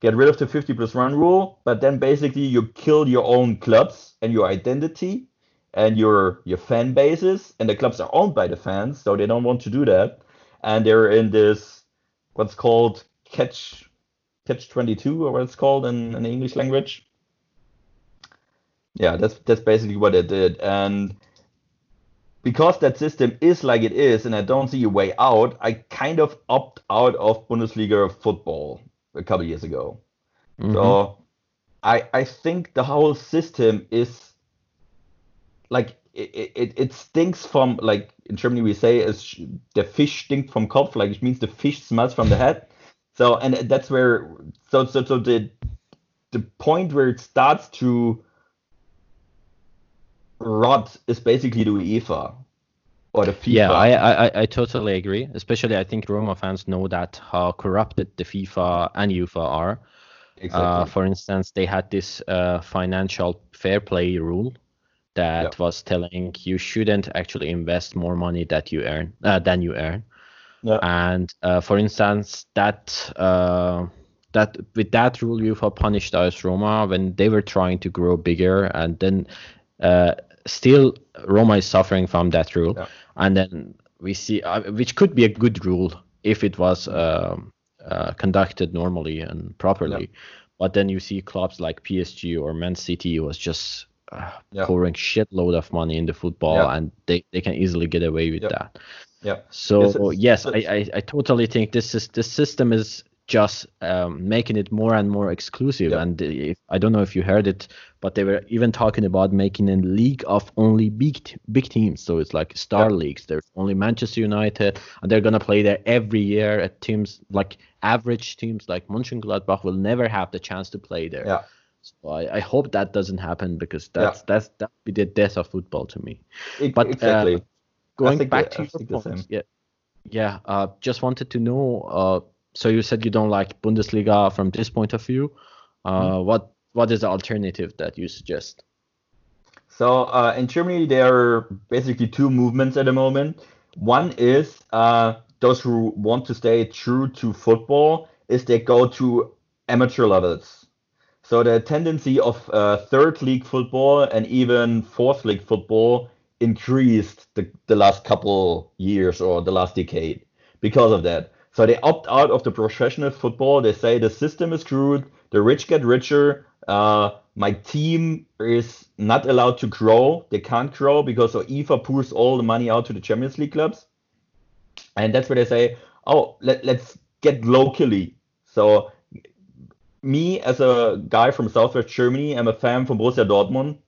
Get rid of the 50 plus one rule, but then basically you kill your own clubs and your identity and your your fan bases, and the clubs are owned by the fans, so they don't want to do that, and they're in this what's called catch catch 22 or what it's called in, in the English language. Yeah, that's that's basically what it did, and because that system is like it is and I don't see a way out, I kind of opt out of Bundesliga football a couple years ago. Mm-hmm. So I I think the whole system is like it, it, it stinks from like in Germany we say is the fish stinks from Kopf, like it means the fish smells from the head. So and that's where so so so the the point where it starts to rot is basically the UEFA or the FIFA. Yeah, I, I I totally agree. Especially, I think Roma fans know that how corrupted the FIFA and UEFA are. exactly. Uh, for instance, they had this uh, financial fair play rule that was telling you shouldn't actually invest more money that you earn uh, than you earn. And uh, for instance, that uh, that with that rule, UEFA punished AS Roma when they were trying to grow bigger, and then uh, still Roma is suffering from that rule. And then we see, uh, which could be a good rule if it was um, uh, conducted normally and properly. But then you see clubs like PSG or Man City was just Yeah. pouring shitload of money in the football, Yeah. and they, they can easily get away with Yeah. that. yeah. So is- yes, I, I, I totally think this is this system is just um, making it more and more exclusive. And if, I don't know if you heard it, but they were even talking about making a league of only big t- big teams. So it's like star leagues. There's only Manchester United, and they're gonna play there every year. At teams like average teams like Mönchengladbach will never have the chance to play there. Yeah. So I, I hope that doesn't happen because that's that's that would be the death of football to me E- but, uh, going back to your the point, yeah, yeah. Uh, just wanted to know. Uh, so you said you don't like Bundesliga from this point of view. Uh, Mm-hmm. What what is the alternative that you suggest? So uh, in Germany, there are basically two movements at the moment. One is uh, those who want to stay true to football is they go to amateur levels. So the tendency of uh, third league football and even fourth league football increased the, the last couple years or the last decade because of that. So they opt out of the professional football. They say the system is screwed. The rich get richer. Uh, my team is not allowed to grow. They can't grow because FIFA pours all the money out to the Champions League clubs. And that's where they say, oh, let, let's get locally. So me as a guy from Southwest Germany, I'm a fan from Borussia Dortmund.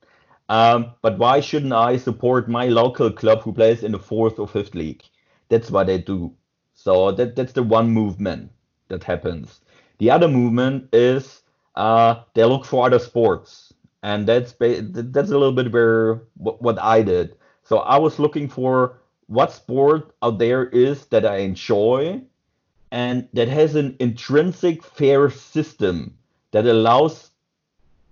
Um, but why shouldn't I support my local club who plays in the fourth or fifth league? That's what they do. So that that's the one movement that happens. The other movement is uh, they look for other sports, and that's that's a little bit where what, what I did. So I was looking for what sport out there is that I enjoy, and that has an intrinsic fair system that allows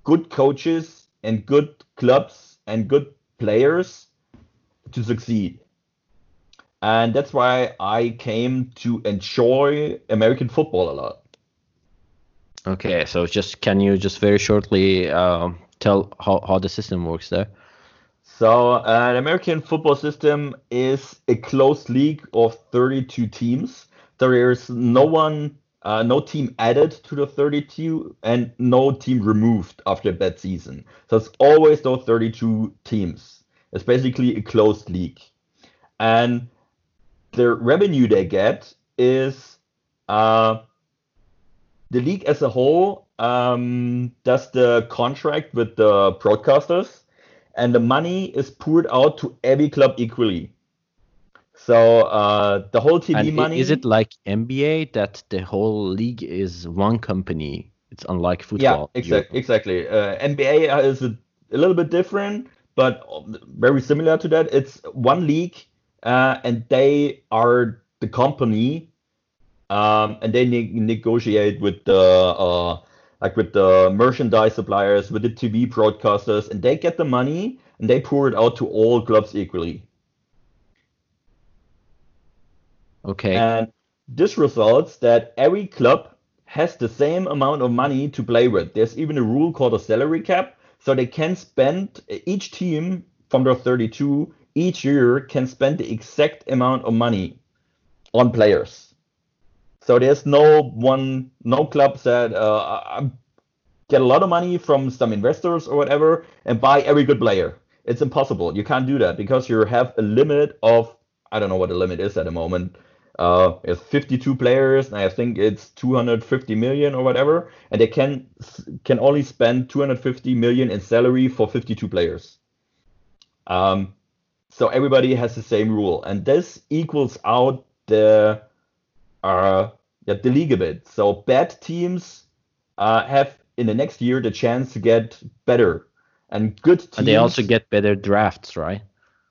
good coaches and good clubs and good players to succeed. And that's why I came to enjoy American football a lot. Okay, so just can you just very shortly um, tell how, how the system works there? So, uh, an American football system is a closed league of 32 teams. So there's no one, uh, no team added to the 32, and no team removed after a bad season. So it's always those 32 teams. It's basically a closed league, and the revenue they get is uh, the league as a whole um, does the contract with the broadcasters and the money is poured out to every club equally. So uh, the whole TV And money is it like NBA that the whole league is one company? It's unlike football. yeah, exactly, exactly. Uh, NBA is a, a little bit different, but very similar to that. It's one league, uh, and they are the company, um, and they ne- negotiate with the uh, like with the merchandise suppliers, with the TV broadcasters, and they get the money and they pour it out to all clubs equally. Okay. And this results that every club has the same amount of money to play with. There's even a rule called a salary cap. So they can spend, each team from the 32 each year can spend the exact amount of money on players. So there's no one, no club that uh, I get a lot of money from some investors or whatever and buy every good player. It's impossible. You can't do that because you have a limit of, I don't know what the limit is at the moment. Uh, it's 52 players, and I think it's 250 million or whatever, and they can can only spend 250 million in salary for 52 players. Um, so everybody has the same rule, and this equals out the uh, the league a bit. So bad teams uh, have in the next year the chance to get better, and good teams. And they also get better drafts, right?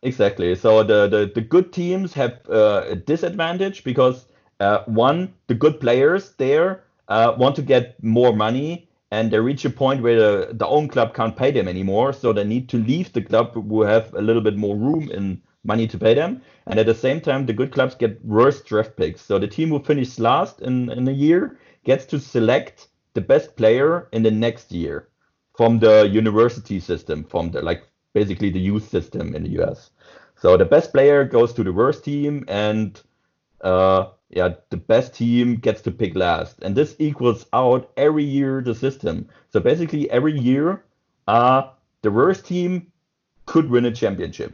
Exactly. So the the, the good teams have uh, a disadvantage because uh, one, the good players there uh, want to get more money and they reach a point where the, the own club can't pay them anymore. So they need to leave the club who have a little bit more room in money to pay them. And at the same time, the good clubs get worse draft picks. So the team who finishes last in, in a year gets to select the best player in the next year from the university system, from the like basically the youth system in the US. So the best player goes to the worst team, and uh, yeah, the best team gets to pick last, and this equals out every year the system. So basically, every year, uh, the worst team could win a championship.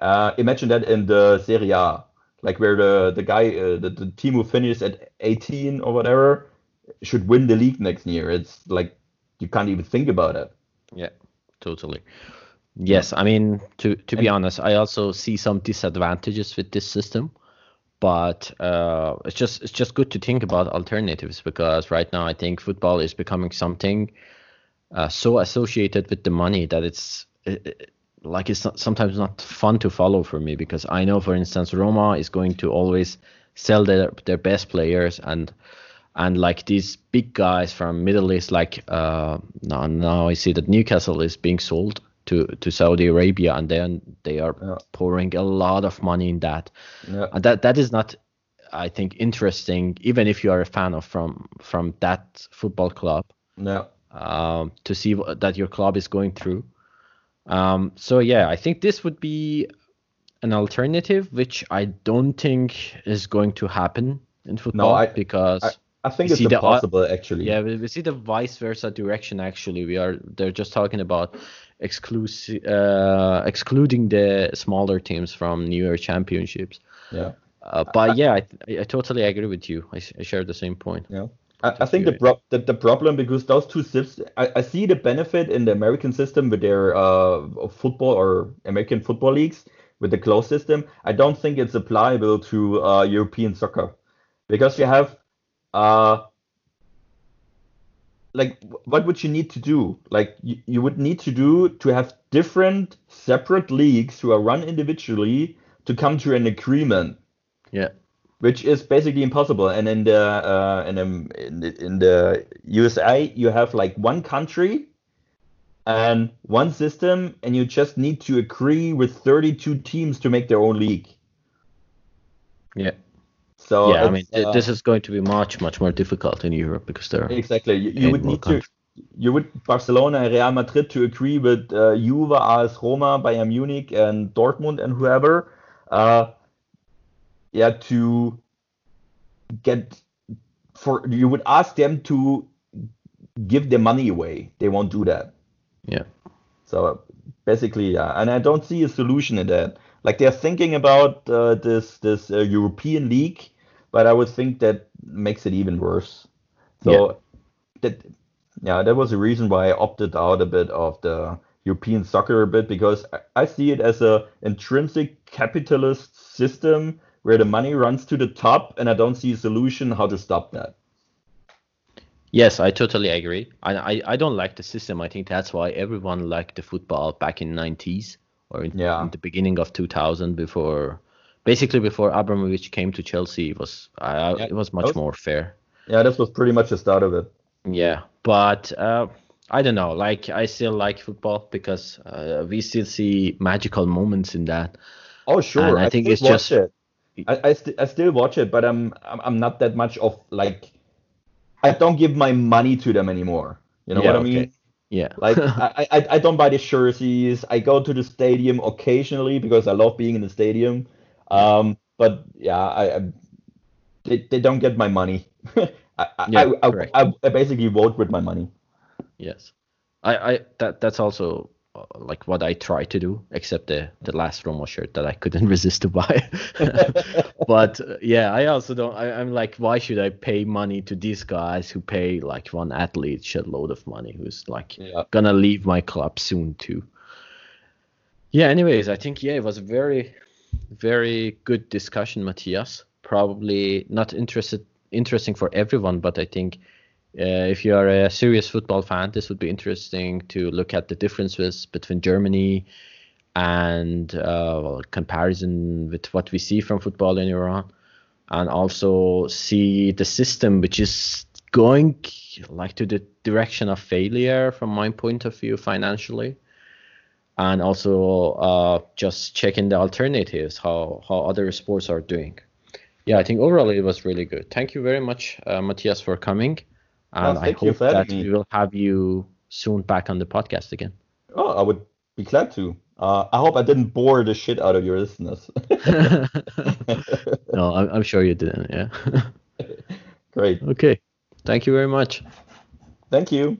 Uh, imagine that in the Serie A, like where the the guy, uh, the, the team who finishes at 18 or whatever, should win the league next year. It's like you can't even think about it. Yeah, totally. Yes, I mean to to be honest, I also see some disadvantages with this system, but uh, it's just it's just good to think about alternatives because right now I think football is becoming something uh, so associated with the money that it's it, it, like it's not, sometimes not fun to follow for me because I know, for instance, Roma is going to always sell their their best players and and like these big guys from Middle East, like uh, now now I see that Newcastle is being sold to to Saudi Arabia, and then they are yeah. pouring a lot of money in that. Yeah. And that that is not, I think, interesting. Even if you are a fan of from from that football club, yeah. Um, to see that your club is going through. Um, so yeah, I think this would be an alternative, which I don't think is going to happen in football no, I, because. I, I think it's possible the, actually. Yeah, we, we see the vice versa direction. Actually, we are they're just talking about exclusive, uh, excluding the smaller teams from newer championships. Yeah. Uh, but yeah, I, I totally agree with you. I, I share the same point. Yeah. I, I think the, pro- the the problem because those two systems, I, I see the benefit in the American system with their uh, football or American football leagues with the closed system. I don't think it's applicable to uh, European soccer because you have uh, like what would you need to do? Like you, you would need to do to have different separate leagues who are run individually to come to an agreement. Yeah. Which is basically impossible. And in the uh, in, the, in the in the USA you have like one country and one system and you just need to agree with 32 teams to make their own league. Yeah so yeah, I mean, uh, this is going to be much much more difficult in Europe because there exactly you, you would need countries. to you would Barcelona and Real Madrid to agree with uh, Juve, AS Roma, Bayern Munich, and Dortmund and whoever. Uh, yeah, to get for you would ask them to give their money away. They won't do that. Yeah. So basically, yeah, and I don't see a solution in that. Like they're thinking about uh, this this uh, European League but I would think that makes it even worse. So yeah. that yeah, that was the reason why I opted out a bit of the European soccer a bit because I see it as a intrinsic capitalist system where the money runs to the top, and I don't see a solution how to stop that. Yes, I totally agree. I, I, I don't like the system. I think that's why everyone liked the football back in 90s or in, yeah. in the beginning of 2000 before basically before Abramovich came to Chelsea, it was uh, yeah, it was much was, more fair. Yeah, this was pretty much the start of it. Yeah, but uh, I don't know. Like I still like football because uh, we still see magical moments in that. Oh sure, and I, I think it's just. It. I I, st- I still watch it, but I'm I'm not that much of like. I don't give my money to them anymore. You know yeah, what I okay. mean? Yeah. like I, I I don't buy the jerseys. I go to the stadium occasionally because I love being in the stadium. Um, but yeah, I, I they, they don't get my money. I, yeah, I, I, I, I, basically vote with my money. Yes, I, I that that's also uh, like what I try to do, except the the last Roma shirt that I couldn't resist to buy. but uh, yeah, I also don't. I, am like, why should I pay money to these guys who pay like one athlete shed load of money who's like yeah. gonna leave my club soon too. Yeah. Anyways, I think yeah, it was very very good discussion, Mathias. Probably not interested interesting for everyone, but I think uh, if you are a serious football fan, this would be interesting to look at the differences between Germany and uh, comparison with what we see from football in Iran, and also see the system which is going like to the direction of failure from my point of view financially and also uh, just checking the alternatives how how other sports are doing yeah i think overall it was really good thank you very much uh, Mathias for coming and Well, i hope that me. we will have you soon back on the podcast again Oh, I would be glad to. Uh, I hope I didn't bore the shit out of your listeners. no I'm, I'm sure you didn't yeah Great. okay thank you very much Thank you.